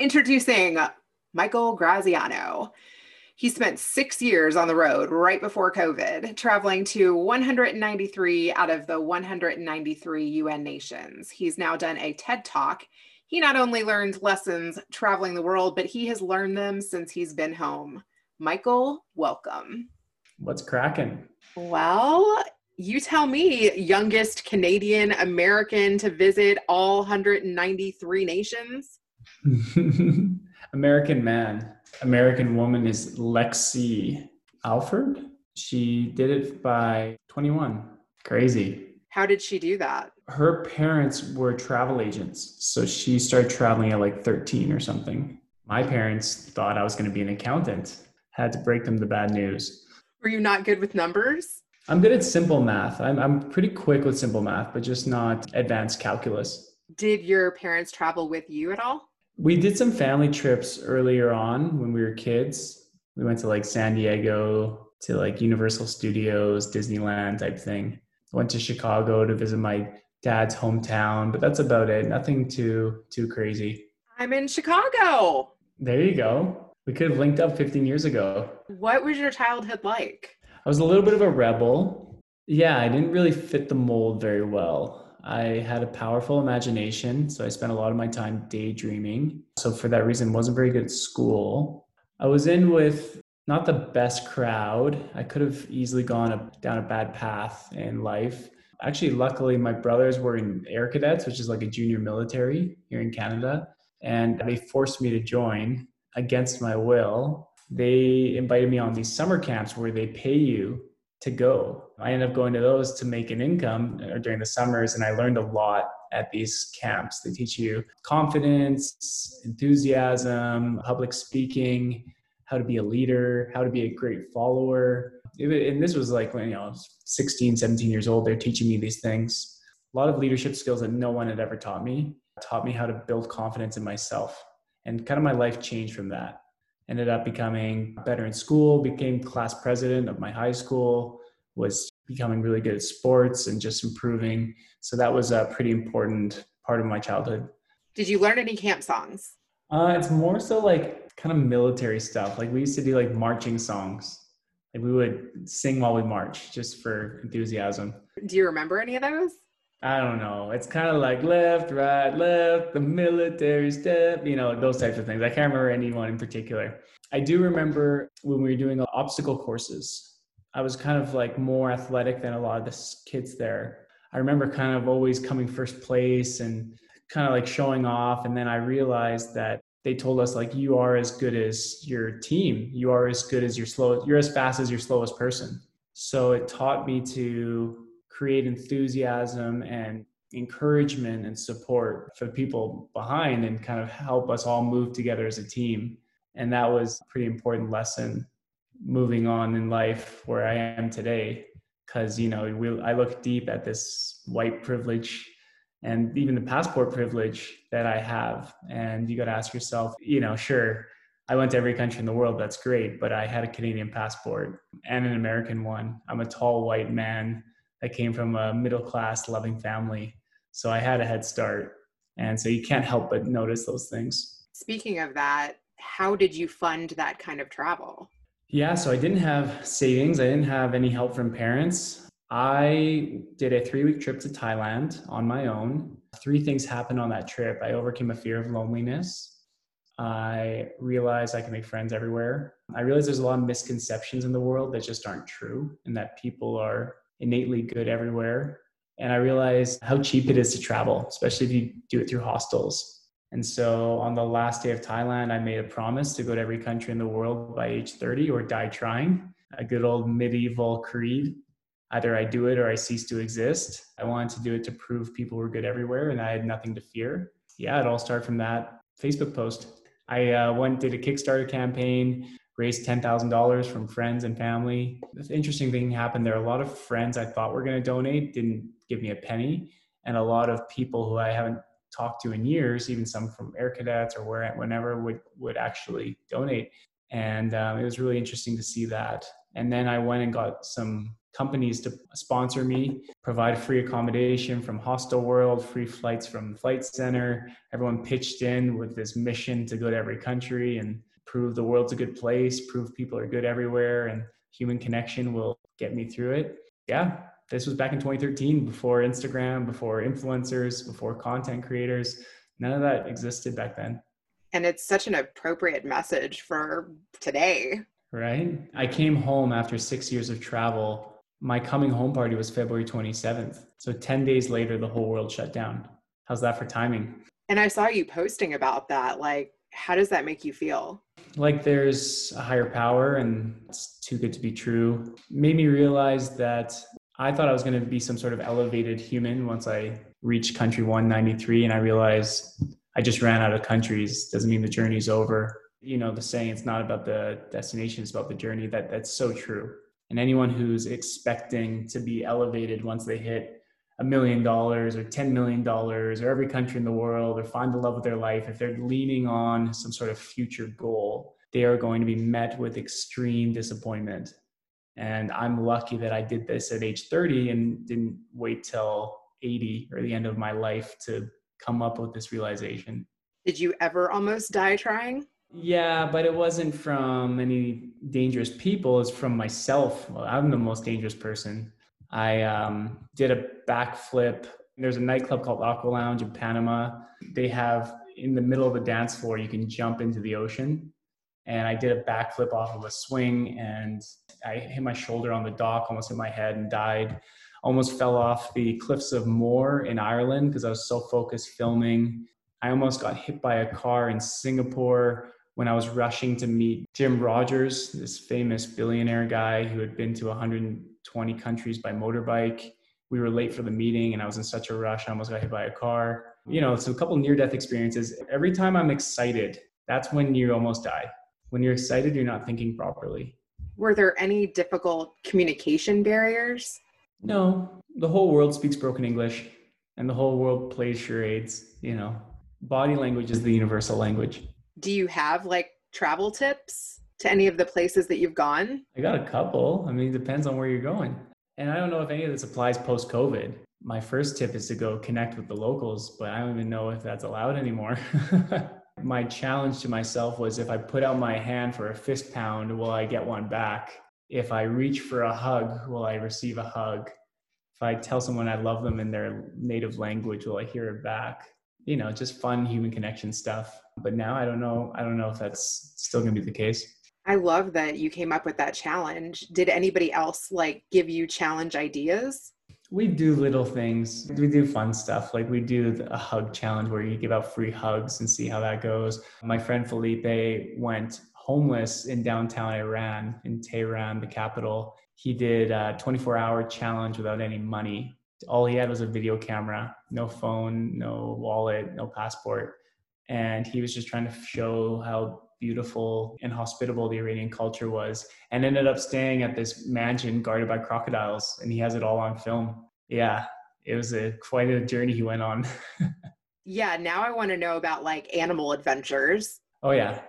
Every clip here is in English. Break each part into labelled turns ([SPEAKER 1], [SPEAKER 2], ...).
[SPEAKER 1] Introducing Michael Graziano. He spent six years on the road right before COVID, traveling to 193 out of the 193 UN nations. He's now done a TED Talk. He not only learned lessons traveling the world, but he has learned them since he's been home. Michael, welcome.
[SPEAKER 2] What's cracking?
[SPEAKER 1] Well, you tell me, youngest Canadian American to visit all 193 nations.
[SPEAKER 2] American man. American woman is Lexi Alford. She did it by 21. Crazy.
[SPEAKER 1] How did she do that?
[SPEAKER 2] Her parents were travel agents. So she started traveling at like 13 or something. My parents thought I was going to be an accountant. Had to break them the bad news.
[SPEAKER 1] Were you not good with numbers?
[SPEAKER 2] I'm good at simple math. I'm, I'm pretty quick with simple math, but just not advanced calculus.
[SPEAKER 1] Did your parents travel with you at all?
[SPEAKER 2] We did some family trips earlier on when we were kids. We went to like San Diego, to like Universal Studios, Disneyland type thing. Went to Chicago to visit my dad's hometown, but that's about it. Nothing too too crazy.
[SPEAKER 1] I'm in Chicago.
[SPEAKER 2] There you go. We could have linked up 15 years ago.
[SPEAKER 1] What was your childhood like?
[SPEAKER 2] I was a little bit of a rebel. Yeah, I didn't really fit the mold very well. I had a powerful imagination, so I spent a lot of my time daydreaming. So for that reason, wasn't very good at school. I was in with not the best crowd. I could have easily gone a, down a bad path in life. Actually, luckily, my brothers were in Air Cadets, which is like a junior military here in Canada, and they forced me to join against my will. They invited me on these summer camps where they pay you to go. I ended up going to those to make an income uh, during the summers, and I learned a lot at these camps. They teach you confidence, enthusiasm, public speaking, how to be a leader, how to be a great follower. And this was like when you know, I was 16, 17 years old. They're teaching me these things. A lot of leadership skills that no one had ever taught me. Taught me how to build confidence in myself. And kind of my life changed from that ended up becoming better in school, became class president of my high school, was becoming really good at sports and just improving. So that was a pretty important part of my childhood.
[SPEAKER 1] Did you learn any camp songs?
[SPEAKER 2] Uh, it's more so like kind of military stuff. Like we used to do like marching songs. Like we would sing while we march just for enthusiasm.
[SPEAKER 1] Do you remember any of those?
[SPEAKER 2] I don't know. It's kind of like left, right, left, the military step, you know, those types of things. I can't remember anyone in particular. I do remember when we were doing obstacle courses, I was kind of like more athletic than a lot of the kids there. I remember kind of always coming first place and kind of like showing off. And then I realized that they told us like you are as good as your team. You are as good as your slow. You're as fast as your slowest person. So it taught me to create enthusiasm and encouragement and support for people behind and kind of help us all move together as a team. And that was a pretty important lesson moving on in life where I am today. Because, you know, we, I look deep at this white privilege and even the passport privilege that I have. And you got to ask yourself, you know, sure, I went to every country in the world, that's great, but I had a Canadian passport and an American one. I'm a tall white man that came from a middle class loving family. So I had a head start. And so you can't help but notice those things.
[SPEAKER 1] Speaking of that, how did you fund that kind of travel?
[SPEAKER 2] Yeah, so I didn't have savings. I didn't have any help from parents. I did a three week trip to Thailand on my own. Three things happened on that trip. I overcame a fear of loneliness. I realized I can make friends everywhere. I realized there's a lot of misconceptions in the world that just aren't true and that people are innately good everywhere. And I realized how cheap it is to travel, especially if you do it through hostels. And so on the last day of Thailand, I made a promise to go to every country in the world by age 30 or die trying. A good old medieval creed. Either I do it or I cease to exist. I wanted to do it to prove people were good everywhere and I had nothing to fear. Yeah, it all started from that Facebook post. I uh, went did a Kickstarter campaign, raised ten thousand dollars from friends and family. The interesting thing happened there. A lot of friends I thought were going to donate didn't give me a penny, and a lot of people who I haven't talked to in years, even some from Air Cadets or where whenever would would actually donate. And um, it was really interesting to see that. And then I went and got some companies to sponsor me, provide free accommodation from Hostel World, free flights from Flight Center. Everyone pitched in with this mission to go to every country and prove the world's a good place, prove people are good everywhere, and human connection will get me through it. Yeah, this was back in 2013, before Instagram, before influencers, before content creators. None of that existed back then.
[SPEAKER 1] And it's such an appropriate message for today.
[SPEAKER 2] Right. I came home after six years of travel my coming home party was February 27th. So 10 days later, the whole world shut down. How's that for timing?
[SPEAKER 1] And I saw you posting about that. Like, how does that make you feel?
[SPEAKER 2] Like there's a higher power and it's too good to be true. Made me realize that I thought I was going to be some sort of elevated human once I reached country 193 and I realized I just ran out of countries. Doesn't mean the journey's over. You know, the saying it's not about the destination, it's about the journey. That that's so true and anyone who's expecting to be elevated once they hit a million dollars or $10 million or every country in the world or find the love of their life, if they're leaning on some sort of future goal, they are going to be met with extreme disappointment. And I'm lucky that I did this at age 30 and didn't wait till 80 or the end of my life to come up with this realization.
[SPEAKER 1] Did you ever almost die trying?
[SPEAKER 2] Yeah, but it wasn't from any dangerous people. It's from myself. Well, I'm the most dangerous person. I um, did a backflip. There's a nightclub called Aqua Lounge in Panama. They have in the middle of the dance floor, you can jump into the ocean. And I did a backflip off of a swing and I hit my shoulder on the dock, almost hit my head and died. Almost fell off the cliffs of Moher in Ireland because I was so focused filming. I almost got hit by a car in Singapore when I was rushing to meet Jim Rogers, this famous billionaire guy who had been to 120 countries by motorbike. We were late for the meeting and I was in such a rush, I almost got hit by a car. You know, so a couple near death experiences. Every time I'm excited, that's when you almost die. When you're excited, you're not thinking properly.
[SPEAKER 1] Were there any difficult communication barriers?
[SPEAKER 2] No, the whole world speaks broken English and the whole world plays charades. You know, body language is the universal language
[SPEAKER 1] do you have like travel tips to any of the places that you've gone?
[SPEAKER 2] I got a couple. I mean, it depends on where you're going. And I don't know if any of this applies post COVID. My first tip is to go connect with the locals, but I don't even know if that's allowed anymore. my challenge to myself was if I put out my hand for a fist pound, will I get one back? If I reach for a hug, will I receive a hug? If I tell someone I love them in their native language, will I hear it back? You know, just fun human connection stuff but now I don't know. I don't know if that's still going to be the case.
[SPEAKER 1] I love that you came up with that challenge. Did anybody else like give you challenge ideas?
[SPEAKER 2] We do little things. We do fun stuff. Like we do a hug challenge where you give out free hugs and see how that goes. My friend Felipe went homeless in downtown Iran, in Tehran, the capital. He did a 24 hour challenge without any money. All he had was a video camera, no phone, no wallet, no passport and he was just trying to show how beautiful and hospitable the Iranian culture was and ended up staying at this mansion guarded by crocodiles and he has it all on film. Yeah, it was a quite a journey he went on.
[SPEAKER 1] yeah, now I want to know about like animal adventures.
[SPEAKER 2] Oh yeah.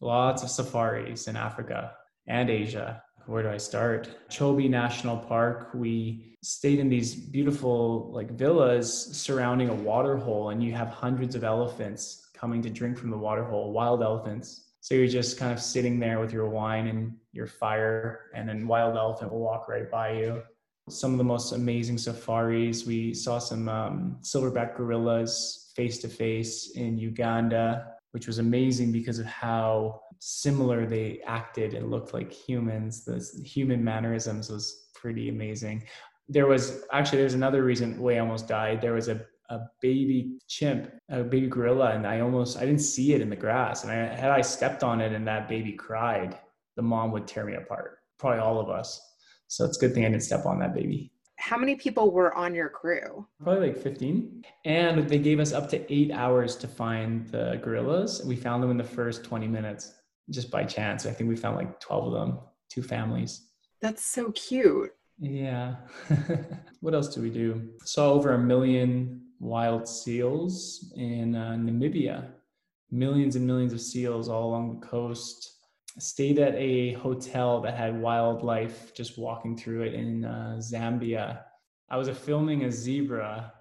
[SPEAKER 2] Lots of safaris in Africa and Asia. Where do I start? Chobe National Park, we stayed in these beautiful like villas surrounding a water hole and you have hundreds of elephants coming to drink from the water hole, wild elephants. So you're just kind of sitting there with your wine and your fire, and then wild elephant will walk right by you. Some of the most amazing safaris. We saw some um, silverback gorillas face to face in Uganda, which was amazing because of how similar they acted and looked like humans. The human mannerisms was pretty amazing. There was actually there's another reason Way almost died. There was a a baby chimp, a baby gorilla, and I almost I didn't see it in the grass. And I, had I stepped on it and that baby cried, the mom would tear me apart. Probably all of us. So it's a good thing I didn't step on that baby.
[SPEAKER 1] How many people were on your crew?
[SPEAKER 2] Probably like 15. And they gave us up to eight hours to find the gorillas. We found them in the first 20 minutes just by chance. I think we found like 12 of them, two families.
[SPEAKER 1] That's so cute.
[SPEAKER 2] Yeah. what else do we do? Saw over a million wild seals in uh, Namibia. Millions and millions of seals all along the coast. Stayed at a hotel that had wildlife just walking through it in uh, Zambia. I was filming a zebra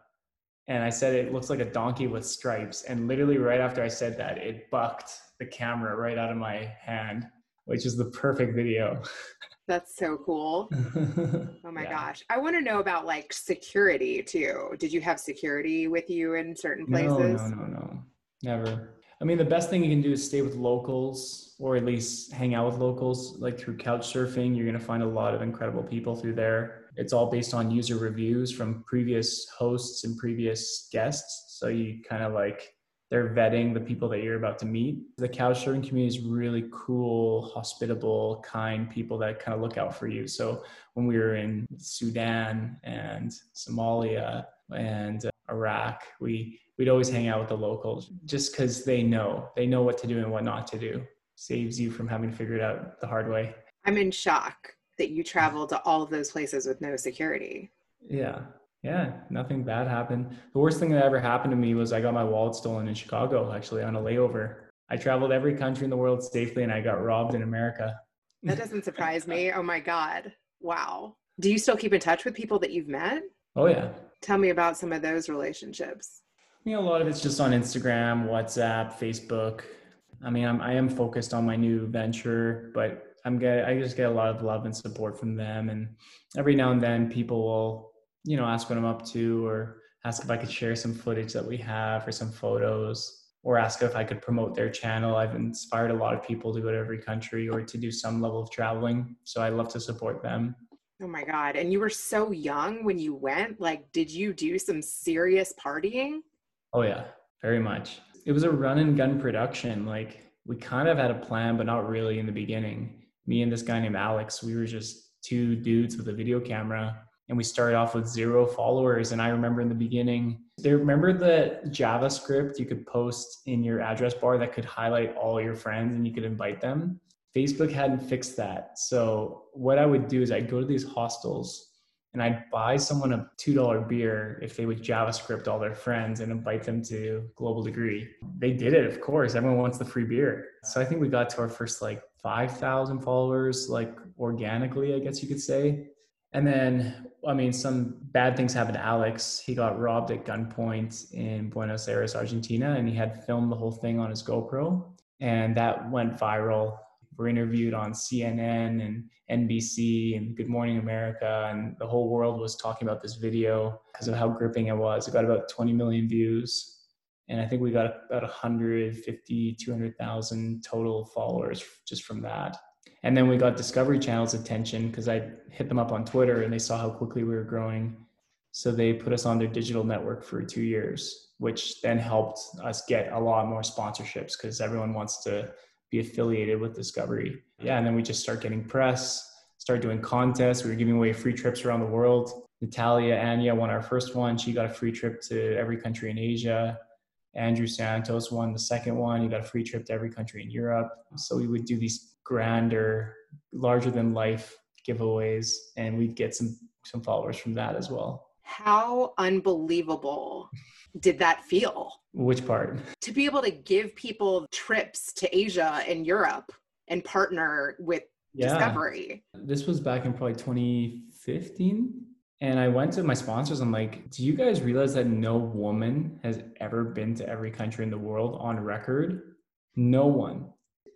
[SPEAKER 2] and I said it looks like a donkey with stripes. And literally, right after I said that, it bucked the camera right out of my hand, which is the perfect video.
[SPEAKER 1] That's so cool. oh my yeah. gosh. I want to know about like security too. Did you have security with you in certain places?
[SPEAKER 2] No, no, no, no. Never. I mean, the best thing you can do is stay with locals or at least hang out with locals. Like through couch surfing, you're going to find a lot of incredible people through there. It's all based on user reviews from previous hosts and previous guests. So you kind of like they're vetting the people that you're about to meet. The couch surfing community is really cool, hospitable, kind people that kind of look out for you. So when we were in Sudan and Somalia and uh, Iraq, we we'd always hang out with the locals just because they know they know what to do and what not to do. Saves you from having to figure it out the hard way.
[SPEAKER 1] I'm in shock that you traveled to all of those places with no security.
[SPEAKER 2] Yeah, yeah, nothing bad happened. The worst thing that ever happened to me was I got my wallet stolen in Chicago, actually, on a layover. I traveled every country in the world safely and I got robbed in America.
[SPEAKER 1] That doesn't surprise me. Oh my God. Wow. Do you still keep in touch with people that you've met?
[SPEAKER 2] Oh, yeah.
[SPEAKER 1] Tell me about some of those relationships.
[SPEAKER 2] I mean, a lot of it's just on Instagram, WhatsApp, Facebook. I mean, I'm, I am focused on my new venture, but I'm get, I just get a lot of love and support from them. And every now and then people will you know, ask what I'm up to or ask if I could share some footage that we have or some photos or ask if I could promote their channel. I've inspired a lot of people to go to every country or to do some level of traveling. So I love to support them.
[SPEAKER 1] Oh my God. And you were so young when you went. Like, did you do some serious partying?
[SPEAKER 2] Oh, yeah, very much. It was a run and gun production. Like, we kind of had a plan, but not really in the beginning. Me and this guy named Alex, we were just two dudes with a video camera and we started off with zero followers. And I remember in the beginning, they remember the JavaScript you could post in your address bar that could highlight all your friends and you could invite them. Facebook hadn't fixed that. So what I would do is I'd go to these hostels and I'd buy someone a $2 beer if they would JavaScript all their friends and invite them to Global Degree. They did it, of course. Everyone wants the free beer. So I think we got to our first like 5,000 followers, like organically, I guess you could say. And then, I mean, some bad things happened to Alex. He got robbed at gunpoint in Buenos Aires, Argentina, and he had filmed the whole thing on his GoPro. And that went viral. We're interviewed on CNN and NBC and Good Morning America, and the whole world was talking about this video because of how gripping it was. It got about 20 million views. And I think we got about 150, 200,000 total followers just from that. And then we got Discovery Channel's attention because I hit them up on Twitter and they saw how quickly we were growing. So they put us on their digital network for two years, which then helped us get a lot more sponsorships because everyone wants to be affiliated with Discovery. Yeah, and then we just start getting press, start doing contests. We were giving away free trips around the world. Natalia Anya won our first one. She got a free trip to every country in Asia. Andrew Santos won the second one. He got a free trip to every country in Europe. So we would do these grander, larger than life giveaways, and we'd get some some followers from that as well.
[SPEAKER 1] How unbelievable did that feel?
[SPEAKER 2] Which part?
[SPEAKER 1] To be able to give people trips to Asia and Europe and partner with yeah. Discovery.
[SPEAKER 2] This was back in probably 2015. And I went to my sponsors. I'm like, do you guys realize that no woman has ever been to every country in the world on record? No one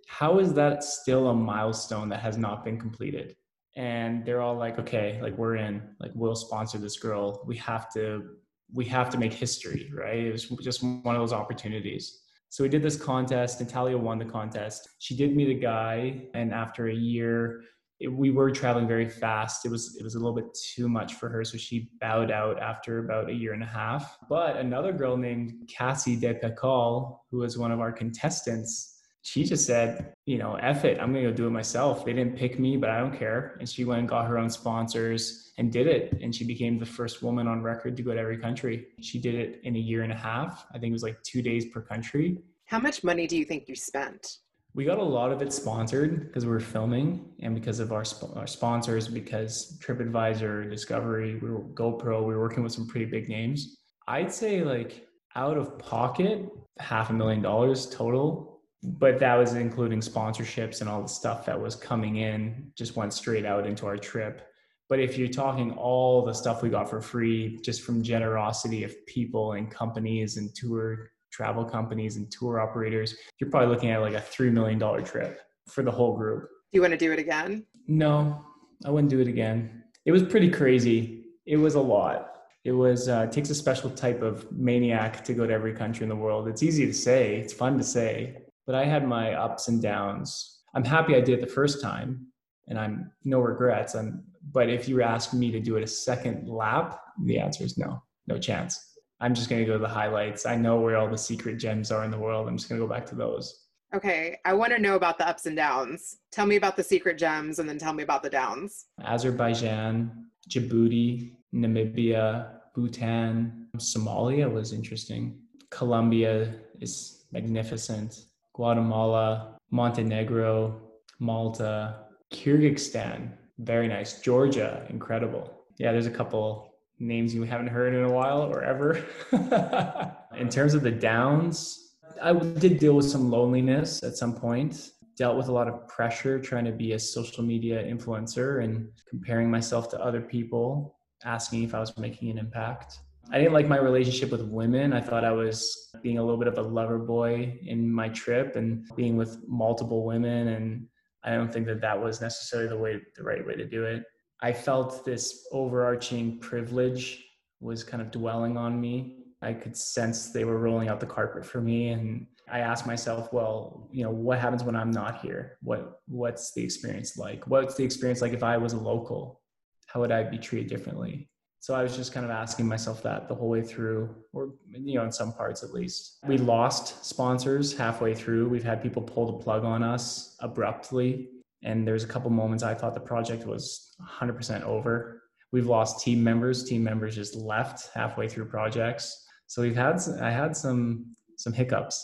[SPEAKER 2] how is that still a milestone that has not been completed? And they're all like, okay, like we're in, like we'll sponsor this girl. We have to, we have to make history, right? It was just one of those opportunities. So we did this contest. Natalia won the contest. She did meet a guy, and after a year, it, we were traveling very fast. It was it was a little bit too much for her, so she bowed out after about a year and a half. But another girl named Cassie De Pecol, who was one of our contestants, she just said, you know, F it, I'm gonna go do it myself. They didn't pick me, but I don't care. And she went and got her own sponsors and did it. And she became the first woman on record to go to every country. She did it in a year and a half. I think it was like two days per country.
[SPEAKER 3] How much money do you think you spent?
[SPEAKER 2] We got a lot of it sponsored because we were filming and because of our, sp- our sponsors, because TripAdvisor, Discovery, we were GoPro, we were working with some pretty big names. I'd say like out of pocket, half a million dollars total but that was including sponsorships and all the stuff that was coming in just went straight out into our trip. But if you're talking all the stuff we got for free just from generosity of people and companies and tour travel companies and tour operators you're probably looking at like a $3 million trip for the whole group.
[SPEAKER 3] Do you want to do it again?
[SPEAKER 2] No i wouldn't do it again. It was pretty crazy. It was a lot. It was uh, it takes a special type of maniac to go to every country in the world. It's easy to say. It's fun to say but I had my ups and downs. I'm happy I did it the first time and I'm no regrets. I'm, but if you ask me to do it a second lap, the answer is no, no chance. I'm just going to go to the highlights. I know where all the secret gems are in the world. I'm just going to go back to those.
[SPEAKER 3] Okay. I want to know about the ups and downs. Tell me about the secret gems and then tell me about the downs.
[SPEAKER 2] Azerbaijan, Djibouti, Namibia, Bhutan, Somalia was interesting. Colombia is magnificent. Guatemala, Montenegro, Malta, Kyrgyzstan, very nice. Georgia, incredible. Yeah, there's a couple names you haven't heard in a while or ever. in terms of the downs, I did deal with some loneliness at some point. Dealt with a lot of pressure trying to be a social media influencer and comparing myself to other people, asking if I was making an impact. I didn't like my relationship with women. I thought I was being a little bit of a lover boy in my trip and being with multiple women. And I don't think that that was necessarily the way, the right way to do it. I felt this overarching privilege was kind of dwelling on me. I could sense they were rolling out the carpet for me. And I asked myself, well, you know, what happens when I'm not here? What, what's the experience like? What's the experience like if I was a local? How would I be treated differently? So I was just kind of asking myself that the whole way through, or you know, in some parts at least. We lost sponsors halfway through. We've had people pull the plug on us abruptly, and there's a couple moments I thought the project was 100% over. We've lost team members. Team members just left halfway through projects. So we've had I had some some hiccups.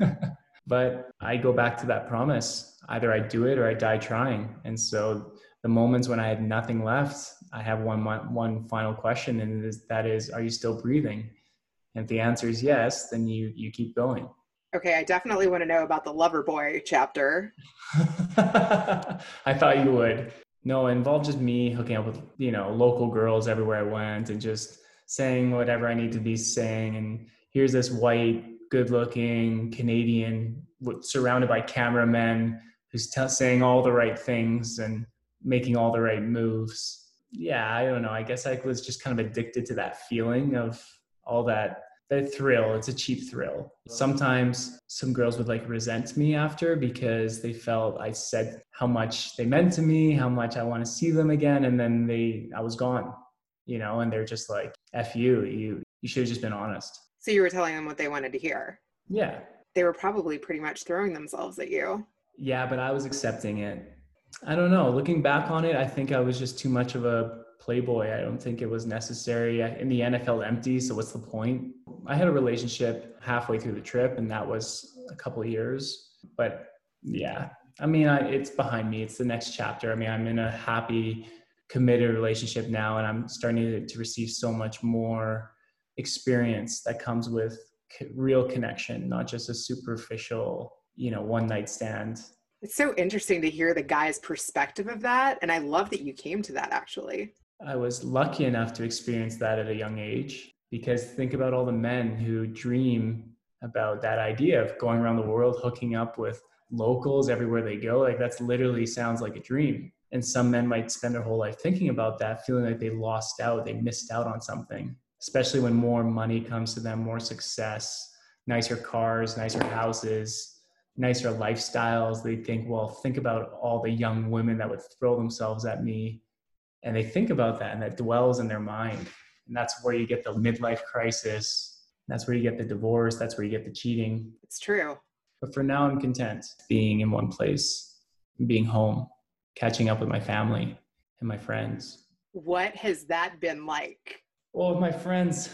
[SPEAKER 2] but I go back to that promise. Either I do it or I die trying. And so the moments when I had nothing left, I have one one final question, and is, that is, are you still breathing? And if the answer is yes, then you you keep going.
[SPEAKER 3] Okay, I definitely want to know about the lover boy chapter.
[SPEAKER 2] I thought you would. No, it involved just me hooking up with you know local girls everywhere I went, and just saying whatever I need to be saying. And here's this white, good-looking Canadian surrounded by cameramen who's t- saying all the right things and making all the right moves. Yeah, I don't know. I guess I was just kind of addicted to that feeling of all that that thrill. It's a cheap thrill. Sometimes some girls would like resent me after because they felt I said how much they meant to me, how much I want to see them again, and then they I was gone, you know, and they're just like, F you, you you should have just been honest.
[SPEAKER 3] So you were telling them what they wanted to hear.
[SPEAKER 2] Yeah.
[SPEAKER 3] They were probably pretty much throwing themselves at you.
[SPEAKER 2] Yeah, but I was accepting it. I don't know. Looking back on it, I think I was just too much of a playboy. I don't think it was necessary. In the NFL empty, so what's the point? I had a relationship halfway through the trip, and that was a couple years. But yeah, I mean, I, it's behind me. It's the next chapter. I mean, I'm in a happy, committed relationship now, and I'm starting to, to receive so much more experience that comes with real connection, not just a superficial, you know, one night stand
[SPEAKER 3] it's so interesting to hear the guy's perspective of that. And I love that you came to that actually.
[SPEAKER 2] I was lucky enough to experience that at a young age because think about all the men who dream about that idea of going around the world, hooking up with locals everywhere they go. Like that's literally sounds like a dream. And some men might spend their whole life thinking about that, feeling like they lost out, they missed out on something, especially when more money comes to them, more success, nicer cars, nicer houses, nicer lifestyles, they think, well, think about all the young women that would throw themselves at me. And they think about that and that dwells in their mind. And that's where you get the midlife crisis. That's where you get the divorce. That's where you get the cheating.
[SPEAKER 3] It's true.
[SPEAKER 2] But for now, I'm content being in one place, being home, catching up with my family and my friends.
[SPEAKER 1] What has that been like?
[SPEAKER 2] Well, with my friends,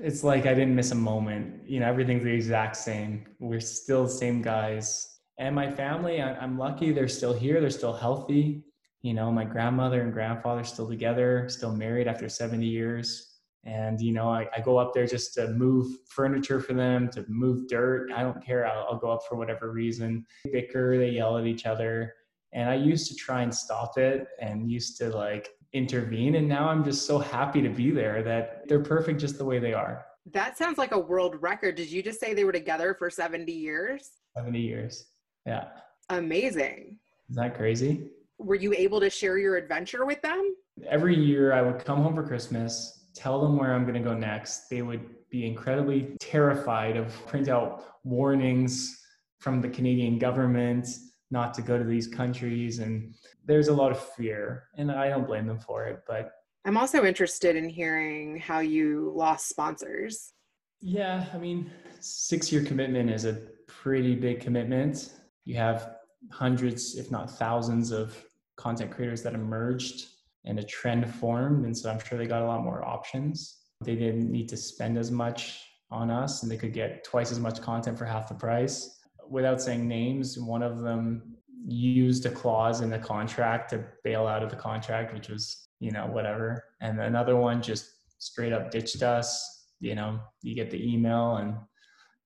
[SPEAKER 2] it's like I didn't miss a moment. You know, everything's the exact same. We're still the same guys. And my family, I'm lucky they're still here. They're still healthy. You know, my grandmother and grandfather still together, still married after 70 years. And, you know, I, I go up there just to move furniture for them, to move dirt. I don't care. I'll, I'll go up for whatever reason. They bicker, they yell at each other. And I used to try and stop it and used to like intervene. And now I'm just so happy to be there that they're perfect just the way they are.
[SPEAKER 1] That sounds like a world record. Did you just say they were together for 70 years?
[SPEAKER 2] 70 years. Yeah.
[SPEAKER 1] Amazing.
[SPEAKER 2] Is that crazy?
[SPEAKER 1] Were you able to share your adventure with them?
[SPEAKER 2] Every year I would come home for Christmas, tell them where I'm going to go next. They would be incredibly terrified of print out warnings from the Canadian government not to go to these countries and there's a lot of fear and I don't blame them for it but
[SPEAKER 1] I'm also interested in hearing how you lost sponsors.
[SPEAKER 2] Yeah, I mean, 6-year commitment is a pretty big commitment. You have hundreds if not thousands of content creators that emerged and a trend formed and so I'm sure they got a lot more options. They didn't need to spend as much on us and they could get twice as much content for half the price without saying names, one of them used a clause in the contract to bail out of the contract, which was, you know, whatever. And another one just straight up ditched us. You know, you get the email and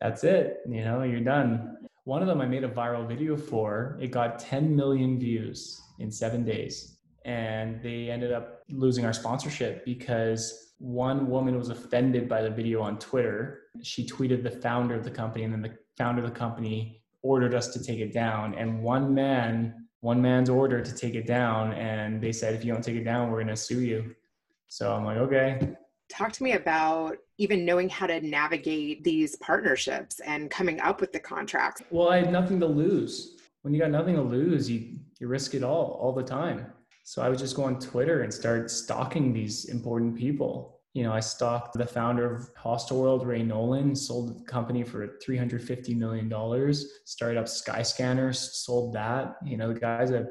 [SPEAKER 2] that's it. You know, you're done. One of them I made a viral video for. It got 10 million views in seven days. And they ended up losing our sponsorship because one woman was offended by the video on Twitter. She tweeted the founder of the company, and then the founder of the company ordered us to take it down. And one man, one man's order to take it down, and they said, if you don't take it down, we're going to sue you. So I'm like, okay.
[SPEAKER 1] Talk to me about even knowing how to navigate these partnerships and coming up with the contracts.
[SPEAKER 2] Well, I had nothing to lose. When you got nothing to lose, you, you risk it all, all the time. So I would just go on Twitter and start stalking these important people you know, I stalked the founder of Hostel World, Ray Nolan, sold the company for $350 million, started up Skyscanner, sold that. You know, the guy's a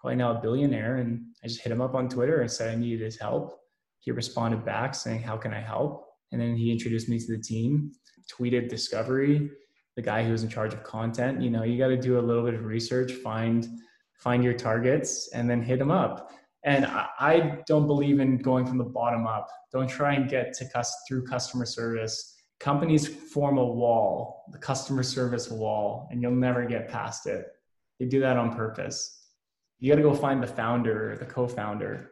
[SPEAKER 2] probably now a billionaire. And I just hit him up on Twitter and said I needed his help. He responded back saying, How can I help? And then he introduced me to the team, tweeted Discovery, the guy who was in charge of content. You know, you got to do a little bit of research, find find your targets, and then hit them up. And I, don't believe in going from the bottom up. Don't try and get to cus- through customer service. Companies form a wall, the customer service wall, and you'll never get past it. They do that on purpose. You got to go find the founder, the co-founder,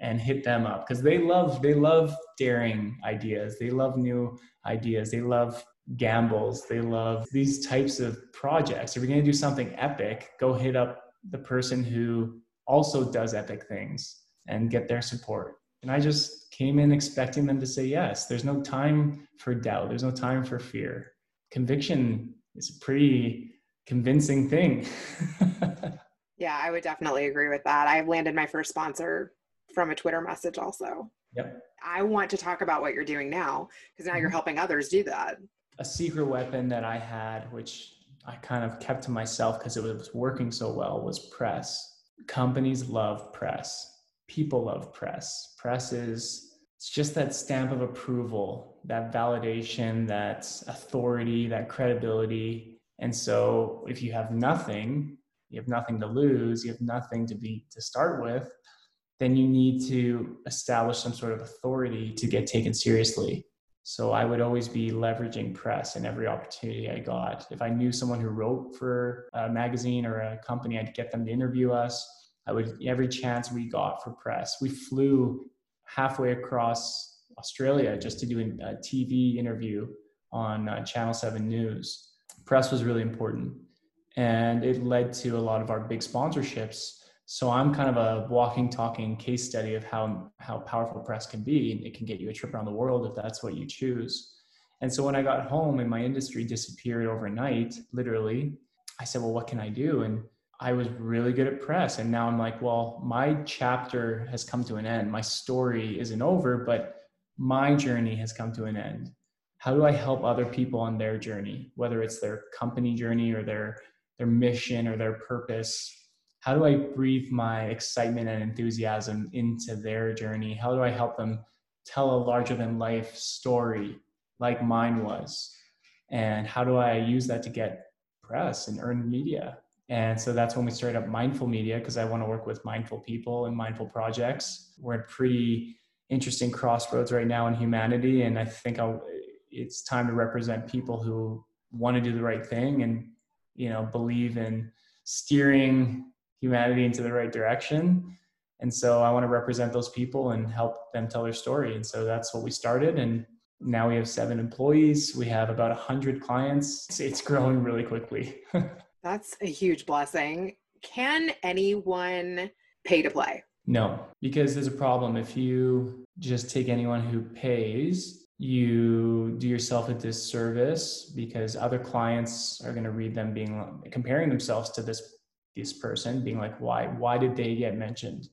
[SPEAKER 2] and hit them up because they love they love daring ideas. They love new ideas. They love gambles. They love these types of projects. If you're going to do something epic, go hit up the person who also does epic things and get their support. And I just came in expecting them to say yes. There's no time for doubt, there's no time for fear. Conviction is a pretty convincing thing.
[SPEAKER 1] yeah, I would definitely agree with that. I have landed my first sponsor from a Twitter message also.
[SPEAKER 2] Yep.
[SPEAKER 1] I want to talk about what you're doing now because now mm-hmm. you're helping others do that.
[SPEAKER 2] A secret weapon that I had, which I kind of kept to myself because it was working so well, was press companies love press. People love press. Press is it's just that stamp of approval, that validation, that authority, that credibility. And so if you have nothing, you have nothing to lose, you have nothing to be to start with, then you need to establish some sort of authority to get taken seriously. So I would always be leveraging press in every opportunity I got. If I knew someone who wrote for a magazine or a company, I'd get them to interview us. I would every chance we got for press. We flew halfway across Australia just to do a TV interview on uh, Channel 7 News. Press was really important. And it led to a lot of our big sponsorships so I'm kind of a walking, talking case study of how how powerful press can be. It can get you a trip around the world if that's what you choose. And so when I got home and my industry disappeared overnight, literally, I said, "Well, what can I do?" And I was really good at press, and now I'm like, "Well, my chapter has come to an end. My story isn't over, but my journey has come to an end. how do I help other people on their journey, whether it's their company journey or their their mission or their purpose? How do I breathe my excitement and enthusiasm into their journey? How do I help them tell a larger than life story like mine was? And how do I use that to get press and earn media? And so that's when we started up Mindful Media because I want to work with mindful people and mindful projects. We're at pretty interesting crossroads right now in humanity, and I think I'll, it's time to represent people who want to do the right thing and you know believe in steering humanity into the right direction. And so I want to represent those people and help them tell their story. And so that's what we started. And now we have seven employees. We have about 100 clients. It's growing really quickly.
[SPEAKER 1] That's a huge blessing. Can anyone pay to play?
[SPEAKER 2] No, because there's a problem. If you just take anyone who pays, you do yourself a disservice because other clients are going to read them being comparing themselves to this this person being like why why did they get mentioned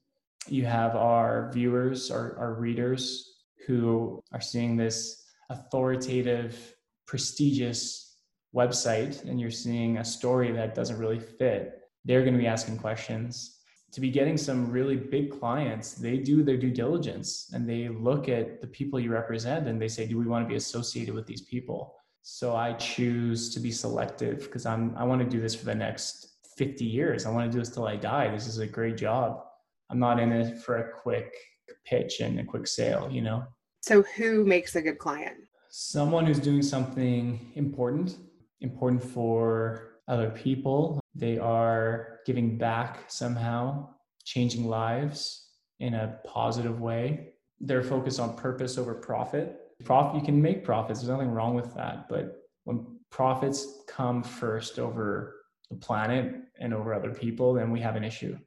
[SPEAKER 2] you have our viewers our, our readers who are seeing this authoritative prestigious website and you're seeing a story that doesn't really fit, they're going to be asking questions. To be getting some really big clients, they do their due diligence and they look at the people you represent and they say, do we want to be associated with these people? So I choose to be selective because I'm I want to do this for the next 50 years. I want to do this till I die. This is a great job. I'm not in it for a quick pitch and a quick sale, you know.
[SPEAKER 1] So who makes a good client?
[SPEAKER 2] Someone who's doing something important important for other people. They are giving back somehow, changing lives in a positive way. They're focused on purpose over profit. Profit, you can make profits. There's nothing wrong with that. But when profits come first over the planet and over other people, then we have an issue.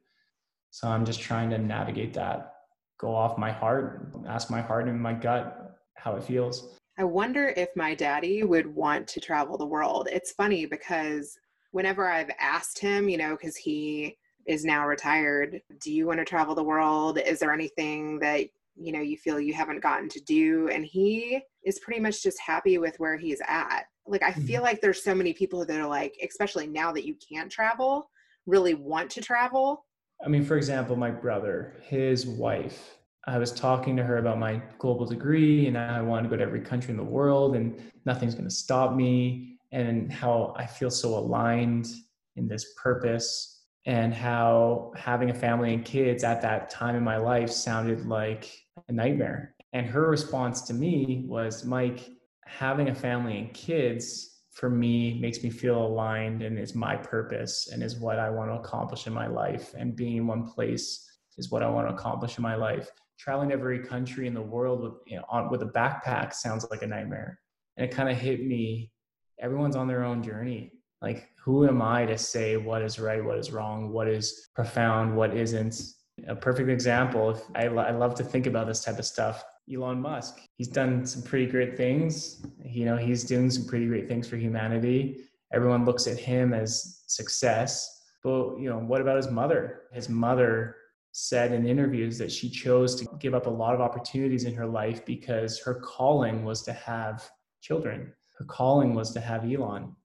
[SPEAKER 2] So I'm just trying to navigate that, go off my heart, ask my heart and my gut how it feels.
[SPEAKER 1] I wonder if my daddy would want to travel the world. It's funny because whenever I've asked him, you know, because he is now retired, do you want to travel the world? Is there anything that, you know, you feel you haven't gotten to do? And he is pretty much just happy with where he's at. Like, I feel mm-hmm. like there's so many people that are like, especially now that you can't travel, really want to travel.
[SPEAKER 2] I mean, for example, my brother, his wife, I was talking to her about my global degree and I want to go to every country in the world and nothing's going to stop me and how I feel so aligned in this purpose and how having a family and kids at that time in my life sounded like a nightmare. And her response to me was, Mike, having a family and kids for me makes me feel aligned and is my purpose and is what I want to accomplish in my life. And being in one place is what I want to accomplish in my life traveling every country in the world with you know, on with a backpack sounds like a nightmare. And it kind of hit me. Everyone's on their own journey. Like, who am I to say what is right, what is wrong, what is profound, what isn't? A perfect example. I, I love to think about this type of stuff. Elon Musk. He's done some pretty great things. You know, he's doing some pretty great things for humanity. Everyone looks at him as success. But you know, what about his mother? His mother said in interviews that she chose to give up a lot of opportunities in her life because her calling was to have children. Her calling was to have Elon.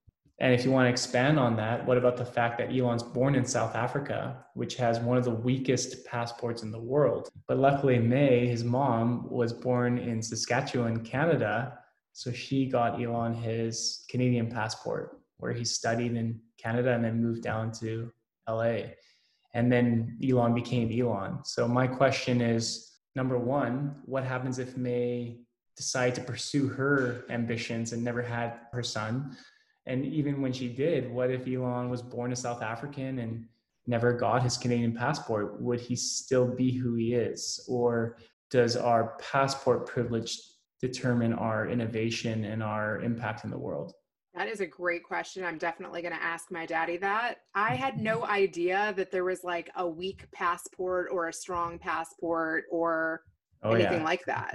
[SPEAKER 2] And if you want to expand on that, what about the fact that Elon's born in South Africa, which has one of the weakest passports in the world? But luckily, May, his mom, was born in Saskatchewan, Canada. So she got Elon his Canadian passport, where he studied in Canada and then moved down to LA and then Elon became Elon. So my question is number one, what happens if May decide to pursue her ambitions and never had her son? And even when she did, what if Elon was born a South African and never got his Canadian passport? Would he still be who he is? Or does our passport privilege determine our innovation and our impact in the world?
[SPEAKER 1] That is a great question. I'm definitely going to ask my daddy that. I had no idea that there was like a weak passport or a strong passport or oh, anything yeah. like that.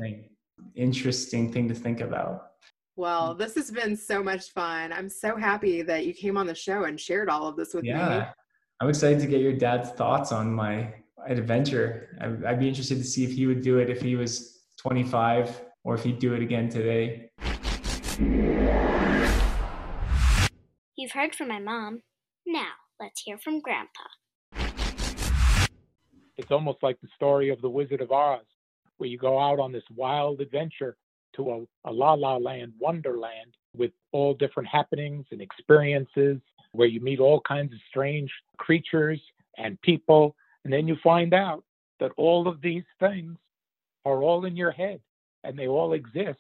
[SPEAKER 2] Interesting thing to think about.
[SPEAKER 1] Well, mm. this has been so much fun. I'm so happy that you came on the show and shared all of this with
[SPEAKER 2] yeah.
[SPEAKER 1] me.
[SPEAKER 2] I'm excited to get your dad's thoughts on my adventure. I'd be interested to see if he would do it if he was 25 or if he'd do it again today.
[SPEAKER 4] You've heard from my mom. Now, let's hear from Grandpa.
[SPEAKER 5] It's almost like the story of the Wizard of Oz, where you go out on this wild adventure to a, a la la land, wonderland, with all different happenings and experiences, where you meet all kinds of strange creatures and people. And then you find out that all of these things are all in your head and they all exist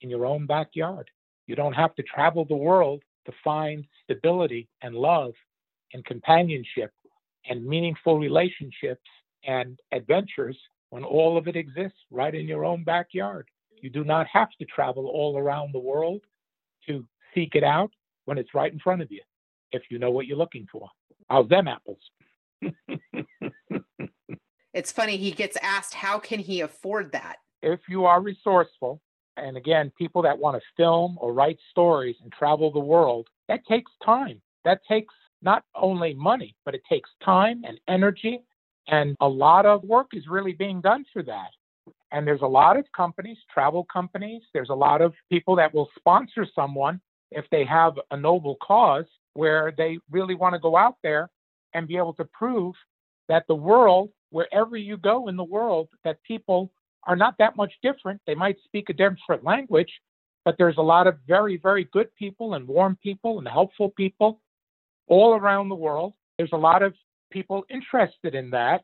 [SPEAKER 5] in your own backyard. You don't have to travel the world to find stability and love and companionship and meaningful relationships and adventures when all of it exists right in your own backyard. You do not have to travel all around the world to seek it out when it's right in front of you, if you know what you're looking for. How's them apples?
[SPEAKER 1] It's funny, he gets asked, how can he afford that?
[SPEAKER 5] if you are resourceful, and again, people that want to film or write stories and travel the world, that takes time. That takes not only money, but it takes time and energy. And a lot of work is really being done for that. And there's a lot of companies, travel companies, there's a lot of people that will sponsor someone if they have a noble cause where they really want to go out there and be able to prove that the world, wherever you go in the world, that people are not that much different. They might speak a different language, but there's a lot of very, very good people and warm people and helpful people all around the world. There's a lot of people interested in that.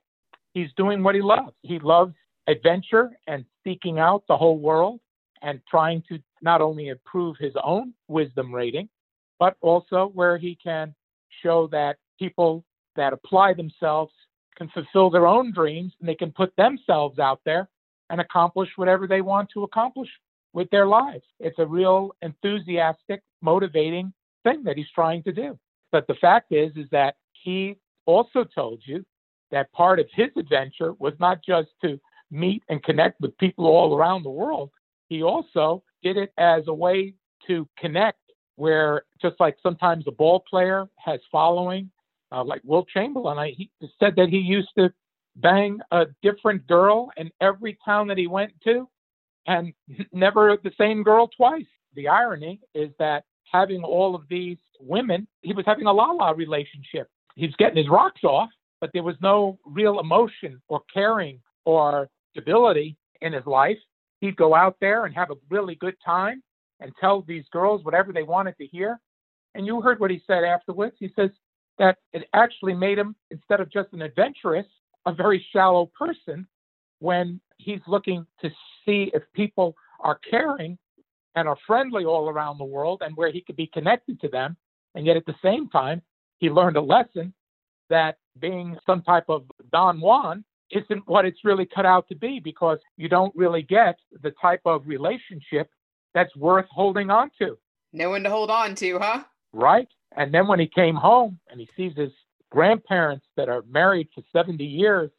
[SPEAKER 5] He's doing what he loves. He loves adventure and seeking out the whole world and trying to not only improve his own wisdom rating, but also where he can show that people that apply themselves can fulfill their own dreams and they can put themselves out there and accomplish whatever they want to accomplish with their lives. It's a real enthusiastic, motivating thing that he's trying to do. But the fact is, is that he also told you that part of his adventure was not just to meet and connect with people all around the world. He also did it as a way to connect where just like sometimes a ball player has following, uh, like Wilt Chamberlain, I, he said that he used to bang a different girl in every town that he went to and never the same girl twice. The irony is that having all of these women, he was having a la la relationship. He was getting his rocks off, but there was no real emotion or caring or stability in his life. He'd go out there and have a really good time and tell these girls whatever they wanted to hear. And you heard what he said afterwards. He says that it actually made him, instead of just an adventurous, a very shallow person when he's looking to see if people are caring and are friendly all around the world and where he could be connected to them. And yet at the same time, he learned a lesson that being some type of Don Juan isn't what it's really cut out to be because you don't really get the type of relationship that's worth holding on to.
[SPEAKER 1] No one to hold on to, huh?
[SPEAKER 5] Right? And then when he came home and he sees his grandparents that are married for 70 years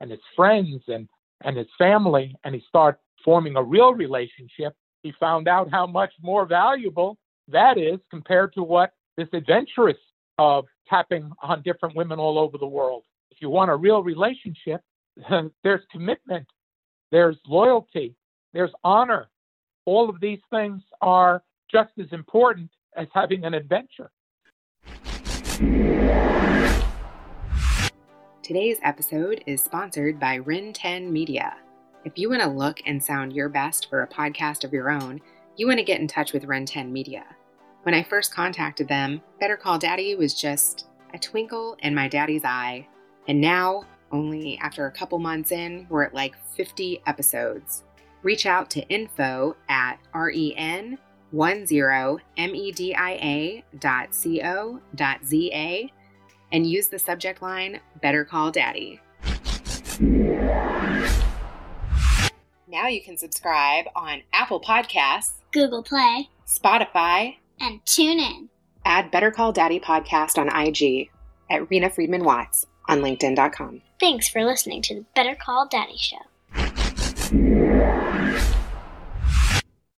[SPEAKER 5] and his friends and, and his family, and he started forming a real relationship, he found out how much more valuable that is compared to what this adventurous of tapping on different women all over the world. If you want a real relationship, there's commitment, there's loyalty, there's honor. All of these things are just as important as having an adventure.
[SPEAKER 1] Today's episode is sponsored by Rin 10 Media. If you want to look and sound your best for a podcast of your own, you want to get in touch with Rin 10 Media. When I first contacted them, Better Call Daddy was just a twinkle in my daddy's eye. And now, only after a couple months in, we're at like 50 episodes. Reach out to info at ren10media dot co dot za and use the subject line Better Call Daddy. Now you can subscribe on Apple Podcasts,
[SPEAKER 4] Google Play,
[SPEAKER 1] Spotify,
[SPEAKER 4] and tune in.
[SPEAKER 1] add Better Call Daddy podcast on IG at Rena Friedman Watts on LinkedIn.com.
[SPEAKER 4] Thanks for listening to the Better Call Daddy Show.